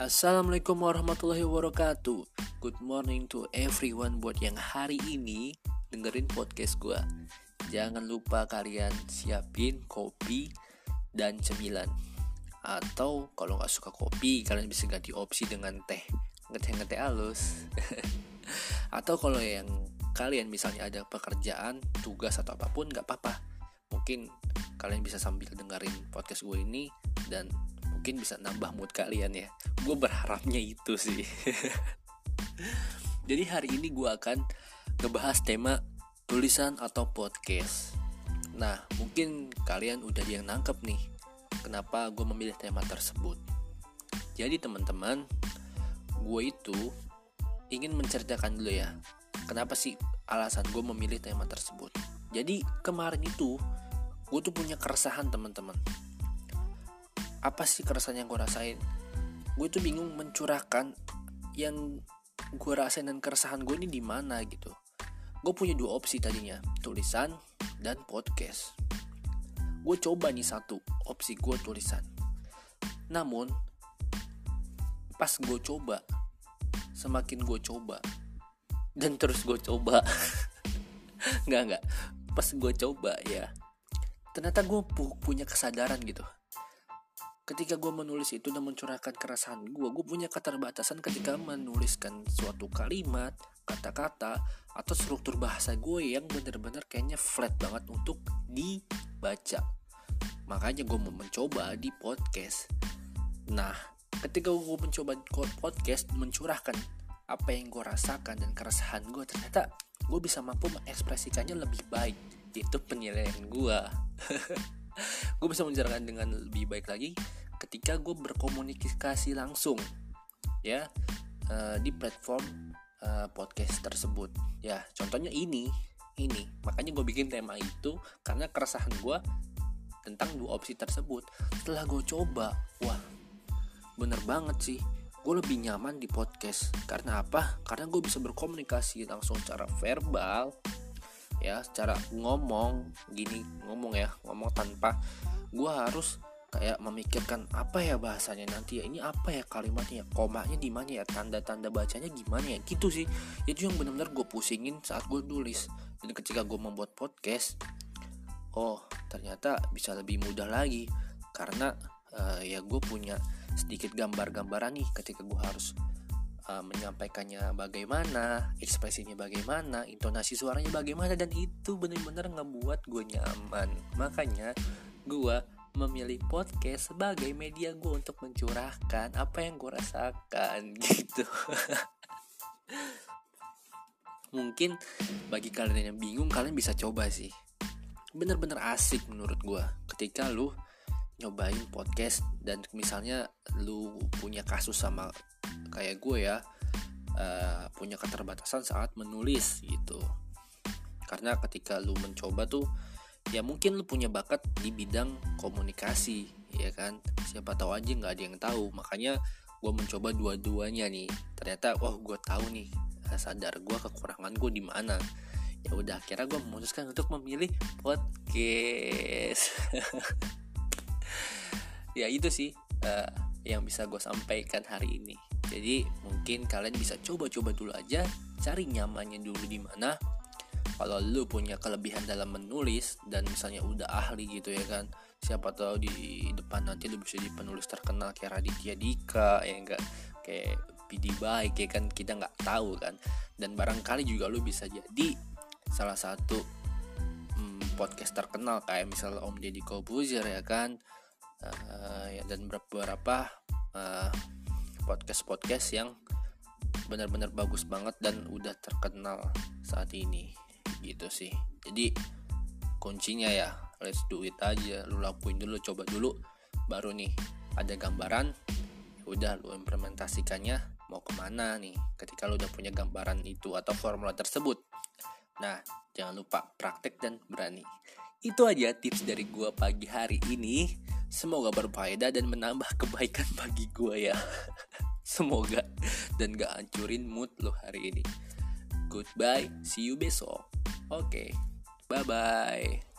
Assalamualaikum warahmatullahi wabarakatuh. Good morning to everyone buat yang hari ini dengerin podcast gue Jangan lupa kalian siapin kopi dan cemilan. Atau kalau nggak suka kopi kalian bisa ganti opsi dengan teh. Ngeteh-ngeteh halus. Atau kalau yang kalian misalnya ada pekerjaan, tugas atau apa pun nggak apa-apa. Mungkin kalian bisa sambil dengerin podcast gue ini dan mungkin bisa nambah mood kalian ya. Gue berharapnya itu sih. Jadi hari ini gue akan ngebahas tema tulisan atau podcast. Nah mungkin kalian udah yang nangkep nih kenapa gue memilih tema tersebut. Jadi teman-teman gue itu ingin menceritakan dulu ya kenapa sih alasan gue memilih tema tersebut. Jadi kemarin itu gue tuh punya keresahan teman-teman apa sih keresahan yang gue rasain? Gue tuh bingung mencurahkan yang gue rasain dan keresahan gue ini di mana gitu. Gue punya dua opsi tadinya tulisan dan podcast. Gue coba nih satu opsi gue tulisan. Namun pas gue coba semakin gue coba dan terus gue coba. Nggak nggak. Pas gue coba ya ternyata gue punya kesadaran gitu ketika gue menulis itu dan mencurahkan keresahan gue gue punya keterbatasan ketika menuliskan suatu kalimat kata-kata atau struktur bahasa gue yang bener-bener kayaknya flat banget untuk dibaca. Makanya gue mau mencoba di podcast. Nah ketika gue mencoba podcast mencurahkan apa yang gue rasakan dan keresahan gue ternyata gue bisa mampu mengekspresikannya lebih baik. Itu penilaian gue gue bisa menjelaskan dengan lebih baik lagi ketika gue berkomunikasi langsung ya uh, di platform uh, podcast tersebut. Ya contohnya ini ini. Makanya gue bikin tema itu karena keresahan gue tentang dua opsi tersebut. Setelah gue coba wah bener banget sih. Gue lebih nyaman di podcast. Karena apa? Karena gue bisa berkomunikasi langsung secara verbal ya secara ngomong gini ngomong ya ngomong tanpa gue harus kayak memikirkan apa ya bahasanya nanti ya ini apa ya kalimatnya komanya di mana ya tanda-tanda bacanya gimana ya gitu sih. Itu yang benar-benar gue pusingin saat gue nulis. Dan ketika gue membuat podcast oh ternyata bisa lebih mudah lagi. Karena uh, ya gue punya sedikit gambar-gambaran nih ketika gue harus uh, menyampaikannya bagaimana, ekspresinya bagaimana, intonasi suaranya bagaimana dan itu benar-benar ngebuat gue nyaman. Makanya gue memilih podcast sebagai media gue untuk mencurahkan apa yang gue rasakan gitu. Mungkin bagi kalian yang bingung kalian bisa coba sih. Bener-bener asik menurut gue ketika lu nyobain podcast dan misalnya lu punya kasus sama kayak gue ya uh, punya keterbatasan saat menulis gitu. Karena ketika lu mencoba tuh ya mungkin lu punya bakat di bidang komunikasi ya kan? Siapa tahu aja nggak ada yang tahu. Makanya gue mencoba dua-duanya nih. Ternyata wah gue tahu nih eh, sadar gue kekurangan gue di mana. Ya udah akhirnya gue memutuskan untuk memilih podcast ya itu sih uh, yang bisa gue sampaikan hari ini. Jadi mungkin kalian bisa coba-coba dulu aja cari nyamannya dulu di mana. Kalau lu punya kelebihan dalam menulis dan misalnya udah ahli gitu ya kan siapa tahu di depan nanti lu bisa jadi penulis terkenal kayak Raditya Dika ya enggak? Kayak PD baik ya kan? Kita nggak tahu kan? Dan barangkali juga lu bisa jadi salah satu hmm, podcast terkenal kayak misalnya Om Deddy Kobuzer ya kan uh, dan beberapa uh, podcast-podcast yang benar-benar bagus banget dan udah terkenal saat ini gitu sih. Jadi kuncinya ya let's do it aja. Lu lakuin dulu coba dulu baru nih ada gambaran udah lu implementasikannya mau ke mana nih? Ketika lu udah punya gambaran itu atau formula tersebut. Nah jangan lupa praktek dan berani. Itu aja tips dari gua pagi hari ini Semoga berfaedah dan menambah kebaikan bagi gue ya. Semoga dan gak hancurin mood lo hari ini. Goodbye, see you besok. Oke, okay. bye bye.